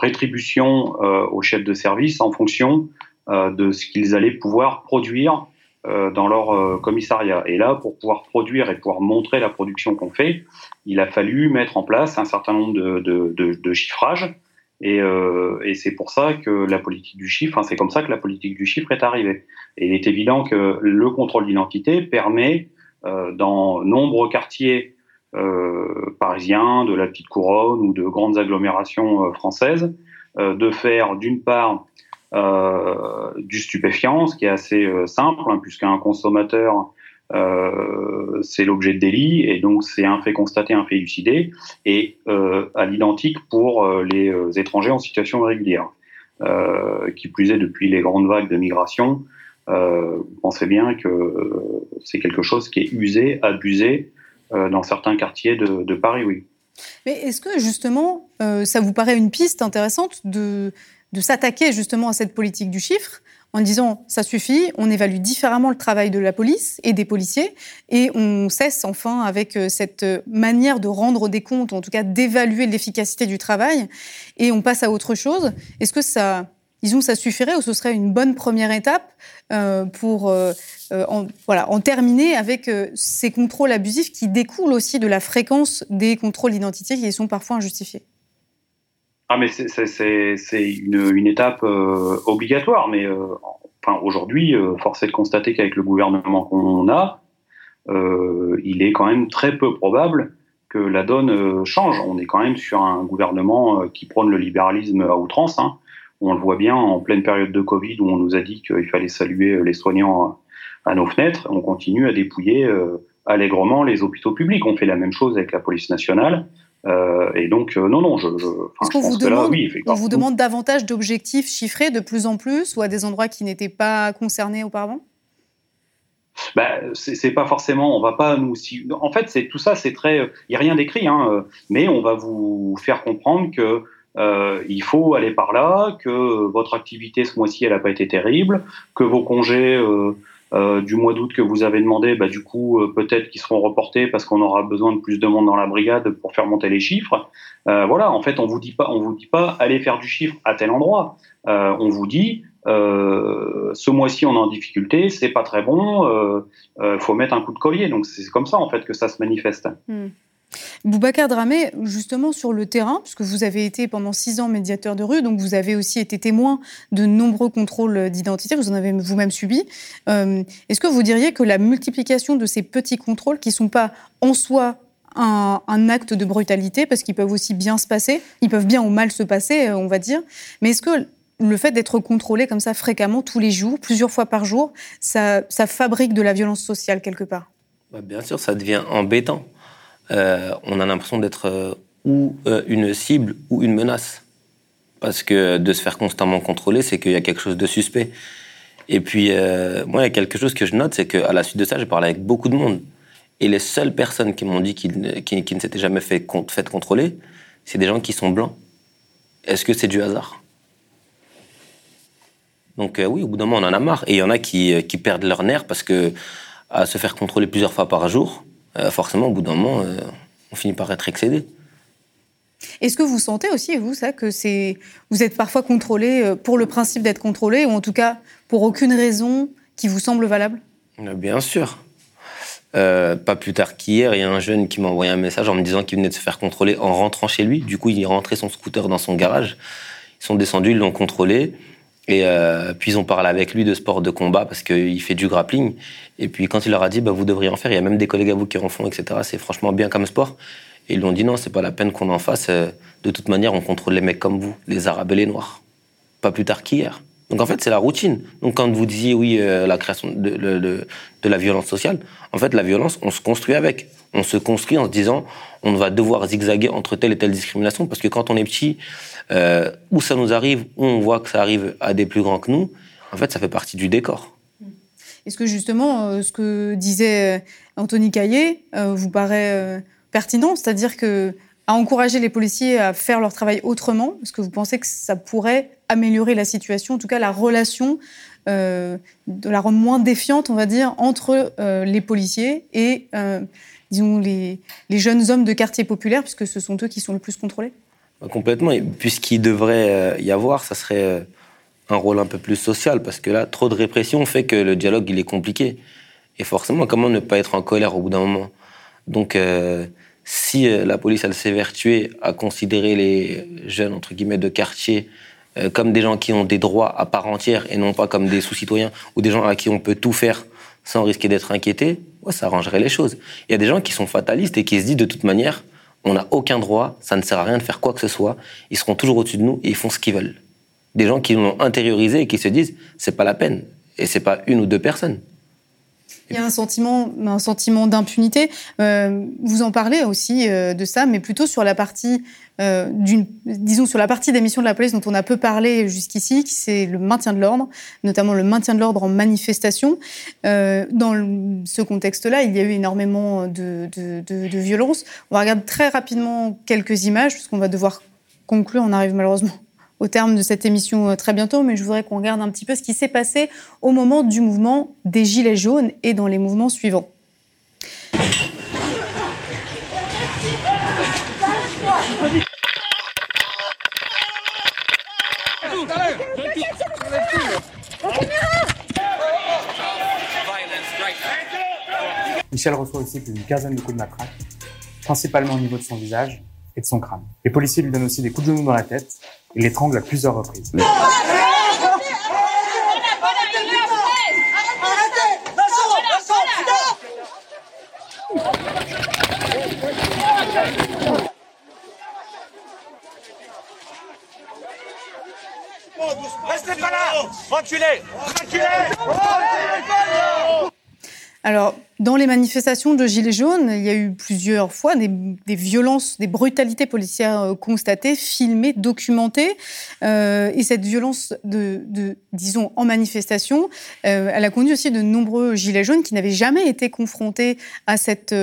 S3: rétribution euh, aux chefs de service en fonction de ce qu'ils allaient pouvoir produire dans leur commissariat. Et là, pour pouvoir produire et pouvoir montrer la production qu'on fait, il a fallu mettre en place un certain nombre de, de, de, de chiffrages et, euh, et c'est pour ça que la politique du chiffre, hein, c'est comme ça que la politique du chiffre est arrivée. Et il est évident que le contrôle d'identité permet, euh, dans nombreux quartiers euh, parisiens, de la petite couronne ou de grandes agglomérations euh, françaises, euh, de faire d'une part euh, du stupéfiant, ce qui est assez simple, hein, puisqu'un consommateur euh, c'est l'objet de délit et donc c'est un fait constaté, un fait élucidé et euh, à l'identique pour euh, les étrangers en situation irrégulière. Qui plus est depuis les grandes vagues de migration, vous pensez bien que c'est quelque chose qui est usé, abusé dans certains quartiers de, de Paris, oui.
S2: Mais est-ce que justement, ça vous paraît une piste intéressante de, de s'attaquer justement à cette politique du chiffre? En disant ça suffit, on évalue différemment le travail de la police et des policiers et on cesse enfin avec euh, cette manière de rendre des comptes, en tout cas d'évaluer l'efficacité du travail et on passe à autre chose. Est-ce que ça disons, ça suffirait ou ce serait une bonne première étape pour en, voilà, en terminer avec ces contrôles abusifs qui découlent aussi de la fréquence des contrôles d'identité qui sont parfois injustifiés?
S3: Ah mais c'est une, une, étape obligatoire, mais enfin, aujourd'hui, force est de constater qu'avec le gouvernement qu'on a, il est quand même très peu probable que la donne euh, change. On est quand même sur un gouvernement euh, qui prône le libéralisme à outrance. Hein. On le voit bien en pleine période de Covid où on nous a dit qu'il fallait saluer euh, les soignants à nos fenêtres. On continue à dépouiller allègrement les hôpitaux publics. On fait la même chose avec la police nationale. Et donc, non, non, je, je,
S2: je qu'on vous, demande, oui, on vous demande davantage d'objectifs chiffrés de plus en plus ou à des endroits qui n'étaient pas concernés auparavant?
S3: Bah, c'est pas forcément, on va pas nous. en fait, c'est tout ça, c'est très. Il y a rien d'écrit, hein, mais on va vous faire comprendre que euh, il faut aller par là, que votre activité ce mois-ci, elle n'a pas été terrible, que vos congés euh, euh, du mois d'août que vous avez demandé, bah, du coup, euh, peut-être qu'ils seront reportés parce qu'on aura besoin de plus de monde dans la brigade pour faire monter les chiffres. Euh, voilà, en fait, on vous dit pas, on vous dit pas, allez faire du chiffre à tel endroit. on vous dit, euh, ce mois-ci on est en difficulté, c'est pas très bon, euh, faut mettre un coup de collier. Donc c'est comme ça en fait que ça se manifeste.
S2: Hmm. Boubacar Dramé, justement sur le terrain, puisque vous avez été pendant six ans médiateur de rue, donc vous avez aussi été témoin de nombreux contrôles d'identité, vous en avez vous-même subi. Euh, est-ce que vous diriez que la multiplication de ces petits contrôles, qui ne sont pas en soi un, acte de brutalité, parce qu'ils peuvent aussi bien se passer, ils peuvent bien ou mal se passer, on va dire, mais est-ce que le fait d'être contrôlé comme ça fréquemment, tous les jours, plusieurs fois par jour, ça, ça fabrique de la violence sociale quelque part?
S5: Bah, Bien sûr, ça devient embêtant. Euh, on a l'impression d'être euh, ou euh, une cible ou une menace. Parce que de se faire constamment contrôler, c'est qu'il y a quelque chose de suspect. Et puis, moi, il y a quelque chose que je note, c'est qu'à la suite de ça, j'ai parlé avec beaucoup de monde. Et les seules personnes qui m'ont dit qu'ils ne s'étaient jamais fait, contrôler, c'est des gens qui sont blancs. Est-ce que c'est du hasard? Donc oui, au bout d'un moment, on en a marre. Et il y en a qui, qui, perdent leur nerf parce que à se faire contrôler plusieurs fois par jour, euh, forcément, au bout d'un moment, on finit par être excédé.
S2: Est-ce que vous sentez aussi, vous, ça, que c'est vous êtes parfois contrôlé pour le principe d'être contrôlé, ou en tout cas pour aucune raison qui vous semble valable?
S5: Bien sûr. pas plus tard qu'hier, il y a un jeune qui m'a envoyé un message en me disant qu'il venait de se faire contrôler en rentrant chez lui. Du coup, il est rentré son scooter dans son garage. Ils sont descendus, ils l'ont contrôlé. Et euh, puis ils ont parlé avec lui de sport de combat parce qu'il fait du grappling. Et puis quand il leur a dit, bah, vous devriez en faire, il y a même des collègues à vous qui en font, etc. C'est franchement bien comme sport. Et ils lui ont dit, non, c'est pas la peine qu'on en fasse. Euh, de toute manière, on contrôle les mecs comme vous, les Arabes et les Noirs. Pas plus tard qu'hier. Donc en fait, c'est la routine. Donc quand vous disiez, oui, euh, la création de, de, de, la violence sociale, en fait, la violence, on se construit avec. On se construit en se disant, on va devoir zigzaguer entre telle et telle discrimination. Parce que quand on est petit, euh, où ça nous arrive, où on voit que ça arrive à des plus grands que nous, en fait, ça fait partie du décor.
S2: Est-ce que justement, euh, ce que disait euh, Anthony Caillé vous paraît pertinent? C'est-à-dire que à encourager les policiers à faire leur travail autrement Est-ce que vous pensez que ça pourrait améliorer la situation, en tout cas la relation, de la rendre moins défiante, on va dire, entre les policiers et, disons, les, les jeunes hommes de quartier populaire, puisque ce sont eux qui sont le plus contrôlés?
S5: Complètement. Et puisqu'il devrait euh, y avoir, ça serait euh, un rôle un peu plus social, parce que là, trop de répression fait que le dialogue, il est compliqué. Et forcément, comment ne pas être en colère au bout d'un moment? Donc, euh, si la police, elle s'est vertuée à considérer les jeunes, entre guillemets, de quartier comme des gens qui ont des droits à part entière et non pas comme des sous-citoyens ou des gens à qui on peut tout faire sans risquer d'être inquiété, ça arrangerait les choses. Il y a des gens qui sont fatalistes et qui se disent de toute manière, on n'a aucun droit, ça ne sert à rien de faire quoi que ce soit, ils seront toujours au-dessus de nous et ils font ce qu'ils veulent. Des gens qui l'ont intériorisé et qui se disent c'est pas la peine et c'est pas une ou deux personnes.
S2: Il y a un sentiment, un sentiment d'impunité. Euh, vous en parlez aussi euh, de ça, mais plutôt sur la partie euh, d'une, disons sur la partie des missions de la police dont on a peu parlé jusqu'ici, qui c'est le maintien de l'ordre, notamment le maintien de l'ordre en manifestation. dans ce contexte-là, il y a eu énormément de, de, de, de violence. On va regarder très rapidement quelques images, puisqu'on va devoir conclure. On arrive malheureusement au terme de cette émission euh, très bientôt, mais je voudrais qu'on regarde un petit peu ce qui s'est passé au moment du mouvement des Gilets jaunes et dans les mouvements suivants.
S8: Michel reçoit aussi plus d'une quinzaine de coups de matraque, principalement au niveau de son visage et de son crâne. Les policiers lui donnent aussi des coups de genou dans la tête et l'étranglent à plusieurs reprises.
S7: Restez pas là. Reculez
S2: Alors, dans les manifestations de Gilets jaunes, il y a eu plusieurs fois des, violences, des brutalités policières euh, constatées, filmées, documentées. Euh, et cette violence, de, disons, en manifestation, euh, elle a conduit aussi de nombreux Gilets jaunes qui n'avaient jamais été confrontés à cette,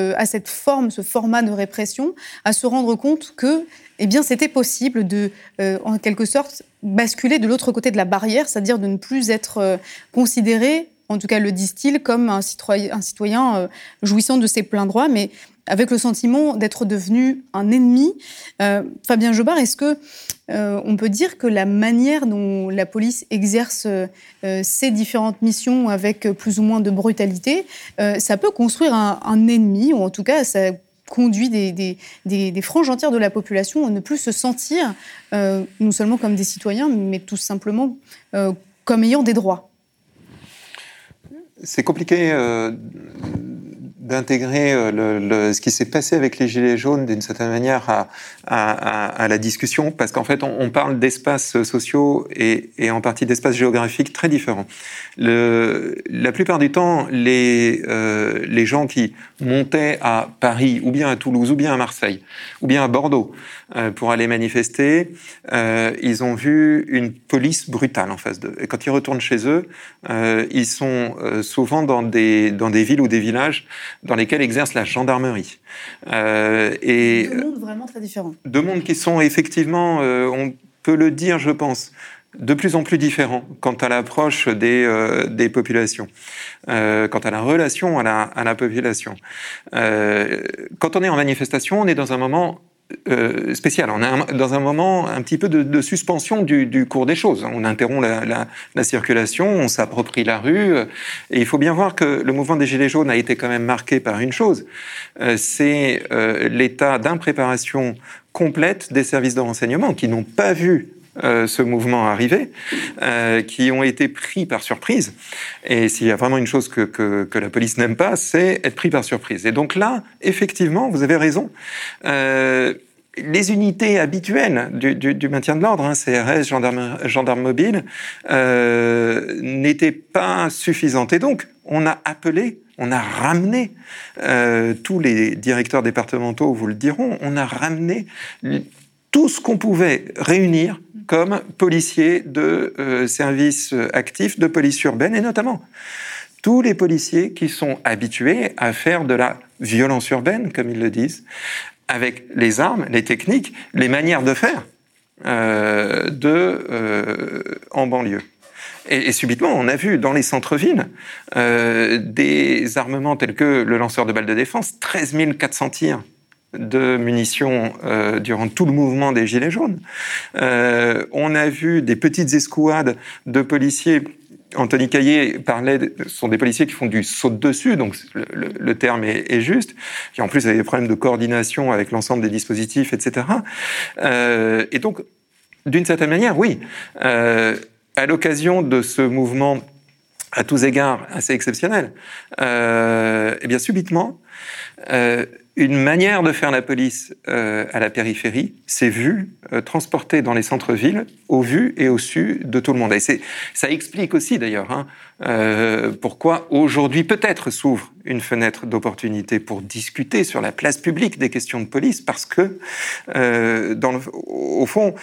S2: forme, ce format de répression, à se rendre compte que eh bien, c'était possible de, en quelque sorte, basculer de l'autre côté de la barrière, c'est-à-dire de ne plus être considéré, en tout cas le disent-ils, comme un citoyen, euh, jouissant de ses pleins droits, mais avec le sentiment d'être devenu un ennemi. Euh, Fabien Jobard, est-ce que euh, on peut dire que la manière dont la police exerce ses différentes missions avec plus ou moins de brutalité, ça peut construire un, ennemi, ou en tout cas ça conduit des, franges entières de la population à ne plus se sentir non seulement comme des citoyens, mais tout simplement comme ayant des droits.
S4: C'est compliqué euh, d'intégrer euh, le, le, ce qui s'est passé avec les Gilets jaunes d'une certaine manière à, à, à, la discussion, parce qu'en fait, on, on parle d'espaces sociaux et, et, en partie d'espaces géographiques très différents. Le, la plupart du temps, les, euh, les gens qui montaient à Paris, ou bien à Toulouse, ou bien à Marseille, ou bien à Bordeaux, euh, pour aller manifester, euh, ils ont vu une police brutale en face d'eux. Et quand ils retournent chez eux, euh, ils sont souvent dans des, dans des villes ou des villages dans lesquels exerce la gendarmerie.
S2: Euh, et deux mondes vraiment très différents.
S4: Deux mondes qui sont effectivement, euh, on peut le dire, je pense, de plus en plus différents quant à l'approche des, euh, des populations, euh, quant à la relation à la, à la population. Euh, quand on est en manifestation, on est dans un moment euh, spécial. On est dans un moment un petit peu de, suspension du, cours des choses. On interrompt la, la, la circulation, on s'approprie la rue. Et il faut bien voir que le mouvement des Gilets jaunes a été quand même marqué par une chose, euh, c'est euh, l'état d'impréparation complète des services de renseignement qui n'ont pas vu euh, ce mouvement arriver, euh, qui ont été pris par surprise. Et s'il y a vraiment une chose que, que, que la police n'aime pas, c'est être pris par surprise. Et donc là, effectivement, vous avez raison. Euh, les unités habituelles du, du, du maintien de l'ordre, hein, CRS, gendarme, gendarme mobile, euh, n'étaient pas suffisantes. Et donc, on a appelé, on a ramené, euh, tous les directeurs départementaux vous le diront, on a ramené tout ce qu'on pouvait réunir comme policiers de euh, services actifs de police urbaine et notamment tous les policiers qui sont habitués à faire de la violence urbaine, comme ils le disent, avec les armes, les techniques, les manières de faire euh, de, euh, en banlieue. Et, et, subitement, on a vu dans les centres-villes euh, des armements tels que le lanceur de balles de défense, 13 400 tirs de munitions euh, durant tout le mouvement des Gilets jaunes. Euh, on a vu des petites escouades de policiers. Anthony Caillé parlait, ce sont des policiers qui font du saut de dessus, donc le, terme est, juste, qui en plus avaient des problèmes de coordination avec l'ensemble des dispositifs, etc. Euh, et donc, d'une certaine manière, oui, à l'occasion de ce mouvement à tous égards assez exceptionnel, eh bien subitement, une manière de faire la police euh, à la périphérie s'est vue euh, transportée dans les centres-villes au vu et au su de tout le monde. Et ça explique aussi d'ailleurs hein, euh, pourquoi aujourd'hui peut-être s'ouvre une fenêtre d'opportunité pour discuter sur la place publique des questions de police, parce que euh, dans le, au fond,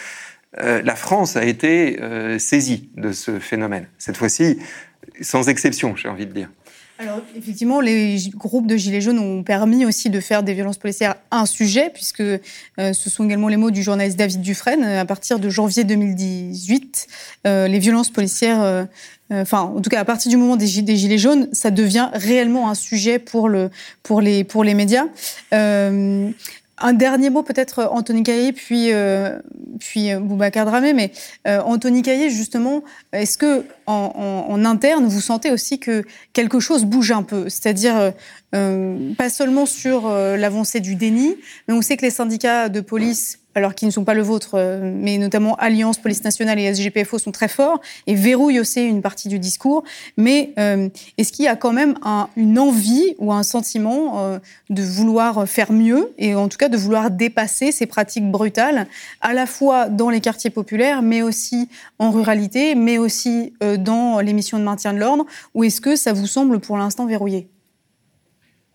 S4: euh, la France a été saisie de ce phénomène. Cette fois-ci, sans exception, j'ai envie de dire.
S2: Alors, effectivement, les groupes de Gilets jaunes ont permis aussi de faire des violences policières un sujet, puisque euh, ce sont également les mots du journaliste David Dufresne. À partir de janvier 2018, euh, les violences policières, euh, enfin, en tout cas, à partir du moment des, Gilets jaunes, ça devient réellement un sujet pour les médias un dernier mot peut-être Anthony Caillé, puis, euh, puis Boubacar Dramé. Mais Anthony Caillé, justement, est-ce que en, interne, vous sentez aussi que quelque chose bouge un peu? C'est-à-dire pas seulement sur l'avancée du déni, mais on sait que les syndicats de police alors qui ne sont pas le vôtre, euh, mais notamment Alliance, Police Nationale et SGPFO sont très forts et verrouillent aussi une partie du discours. Mais euh, est-ce qu'il y a quand même une envie ou un sentiment euh, de vouloir faire mieux et en tout cas de vouloir dépasser ces pratiques brutales, à la fois dans les quartiers populaires, mais aussi en ruralité, mais aussi dans les missions de maintien de l'ordre? Ou est-ce que ça vous semble pour l'instant verrouillé?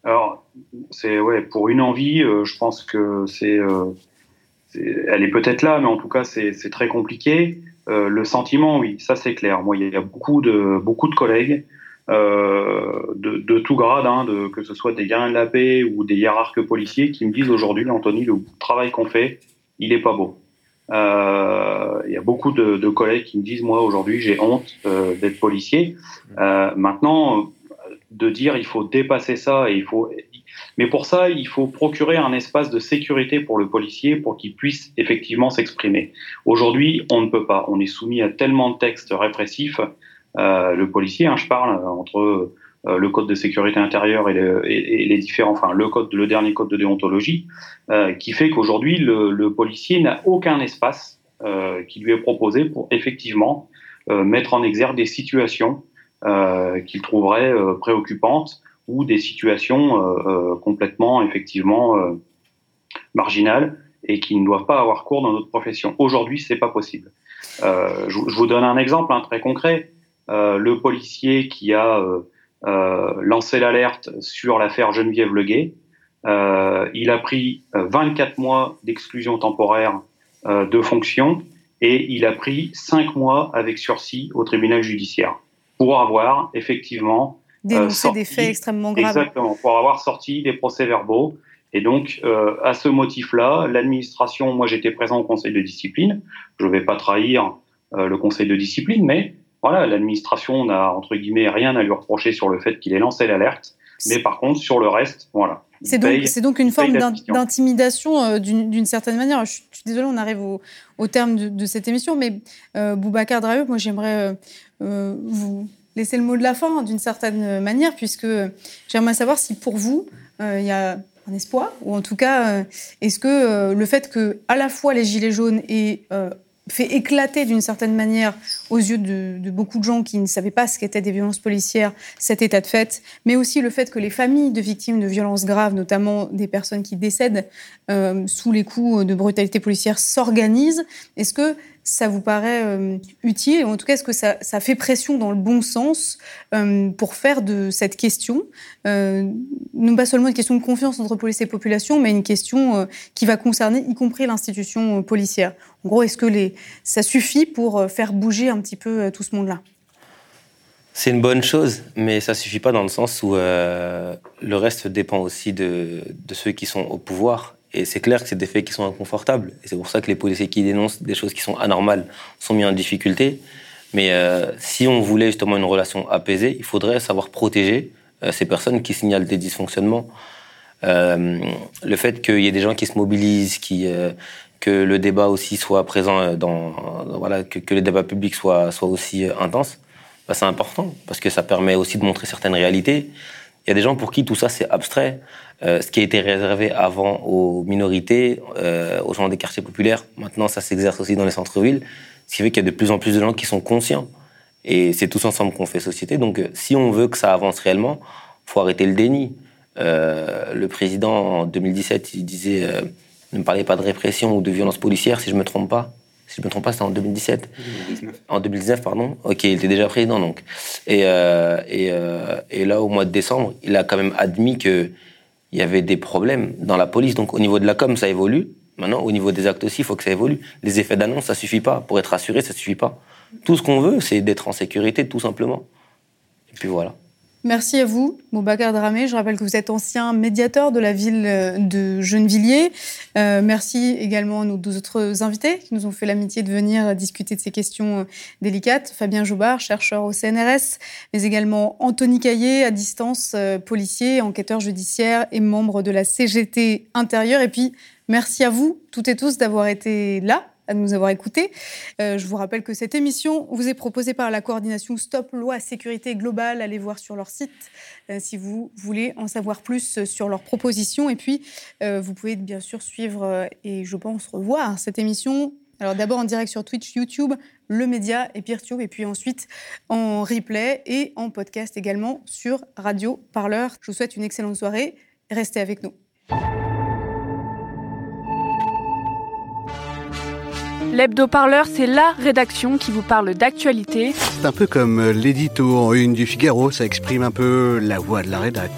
S3: Alors, c'est ouais, pour une envie, je pense que c'est elle est peut-être là, mais en tout cas, c'est très compliqué. Euh, le sentiment, oui, ça c'est clair. Moi, il y a beaucoup de, beaucoup de collègues euh, de, tout grade, hein, que ce soit des gardiens de la paix ou des hiérarques policiers, qui me disent aujourd'hui, Anthony, le travail qu'on fait, il est pas beau. Euh, il y a beaucoup de, de, collègues qui me disent, moi aujourd'hui, j'ai honte euh, d'être policier. Euh, maintenant, de dire il faut dépasser ça et il faut mais pour ça, il faut procurer un espace de sécurité pour le policier pour qu'il puisse effectivement s'exprimer. Aujourd'hui, on ne peut pas. On est soumis à tellement de textes répressifs. Euh, le policier, hein, je parle, euh, entre euh, le code de sécurité intérieure et, les différents, enfin le code, le dernier code de déontologie, euh, qui fait qu'aujourd'hui le, le, policier n'a aucun espace euh, qui lui est proposé pour effectivement mettre en exergue des situations qu'il trouverait préoccupantes ou des situations euh, euh, complètement, effectivement, euh, marginales et qui ne doivent pas avoir cours dans notre profession. Aujourd'hui, c'est pas possible. Je, je, vous donne un exemple hein, très concret. le policier qui a lancé l'alerte sur l'affaire Geneviève Leguet, il a pris 24 mois d'exclusion temporaire de fonction et il a pris 5 mois avec sursis au tribunal judiciaire pour avoir effectivement
S2: euh, des faits extrêmement graves.
S3: Exactement, pour avoir sorti des procès-verbaux. Et donc, euh, à ce motif-là, l'administration, moi j'étais présent au conseil de discipline, je ne vais pas trahir euh, le conseil de discipline, mais voilà, l'administration n'a entre guillemets rien à lui reprocher sur le fait qu'il ait lancé l'alerte, mais par contre sur le reste, voilà.
S2: C'est donc, donc, une forme d'intimidation d'une certaine manière. Je, suis désolée, on arrive au, au terme de, de, cette émission, mais Boubacar Draheu, moi j'aimerais vous laisser le mot de la fin d'une certaine manière, puisque j'aimerais savoir si pour vous, euh, il y a un espoir, ou en tout cas, euh, est-ce que euh, le fait que à la fois les Gilets jaunes aient fait éclater d'une certaine manière aux yeux de, de, beaucoup de gens qui ne savaient pas ce qu'étaient des violences policières cet état de fait, mais aussi le fait que les familles de victimes de violences graves, notamment des personnes qui décèdent sous les coups de brutalité policière, s'organisent. Est-ce que ça vous paraît euh, utile? En tout cas, est-ce que ça, fait pression dans le bon sens euh, pour faire de cette question, euh, non pas seulement une question de confiance entre police et population, mais une question qui va concerner y compris l'institution policière? En gros, est-ce que ça suffit pour faire bouger un petit peu tout ce monde-là?
S5: C'est une bonne chose, mais ça suffit pas dans le sens où le reste dépend aussi de, ceux qui sont au pouvoir et c'est clair que c'est des faits qui sont inconfortables. Et c'est pour ça que les policiers qui dénoncent des choses qui sont anormales sont mis en difficulté. Mais euh, si on voulait justement une relation apaisée, il faudrait savoir protéger euh, ces personnes qui signalent des dysfonctionnements. Euh, le fait qu'il y ait des gens qui se mobilisent, que le débat aussi soit présent dans, voilà, que, que, le débat public soit, soit aussi intense, bah, c'est important parce que ça permet aussi de montrer certaines réalités. Il y a des gens pour qui tout ça c'est abstrait. Euh, ce qui a été réservé avant aux minorités, euh, aux gens des quartiers populaires, maintenant ça s'exerce aussi dans les centres-villes, ce qui fait qu'il y a de plus en plus de gens qui sont conscients. Et c'est tous ensemble qu'on fait société. Donc euh, si on veut que ça avance réellement, faut arrêter le déni. Euh, le président en 2017, il disait ne me parlez pas de répression ou de violence policière si je me trompe pas. Si je me trompe pas, c'était en 2017. 2019. En 2019, pardon. Ok, il était déjà président donc. Et, et, et là, au mois de décembre, il a quand même admis que il y avait des problèmes dans la police. Donc au niveau de la com, ça évolue. Maintenant, au niveau des actes aussi, il faut que ça évolue. Les effets d'annonce, ça suffit pas. Pour être assuré, ça suffit pas. Tout ce qu'on veut, c'est d'être en sécurité, tout simplement. Et puis voilà.
S2: Merci à vous, Moubacar Dramé. Je rappelle que vous êtes ancien médiateur de la ville euh, de Gennevilliers. Euh, merci également à nos deux autres invités qui nous ont fait l'amitié de venir discuter de ces questions euh, délicates. Fabien Joubard, chercheur au CNRS, mais également Anthony Caillé, à distance, policier, enquêteur judiciaire et membre de la CGT intérieure. Et puis, merci à vous, toutes et tous, d'avoir été là à nous avoir écoutés. Euh, je vous rappelle que cette émission vous est proposée par la coordination Stop Loi Sécurité Globale. Allez voir sur leur site euh, si vous voulez en savoir plus sur leurs propositions. Et puis, euh, vous pouvez bien sûr suivre et je pense revoir cette émission. Alors d'abord en direct sur Twitch, YouTube, le média et Peertube, et puis ensuite en replay et en podcast également sur Radio Parleur. Je vous souhaite une excellente soirée. Restez avec nous.
S9: L'hebdo-parleur, c'est la rédaction qui vous parle d'actualité.
S10: C'est un peu comme euh, l'édito en une du Figaro, ça exprime un peu la voix de la rédac.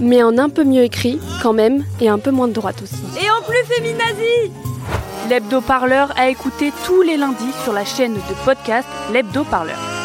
S9: Mais en un peu mieux écrit, quand même, et un peu moins de droite aussi.
S11: Et en plus féminazi
S9: L'hebdo-parleur a écouté tous les lundis sur la chaîne de podcast L'hebdo-parleur.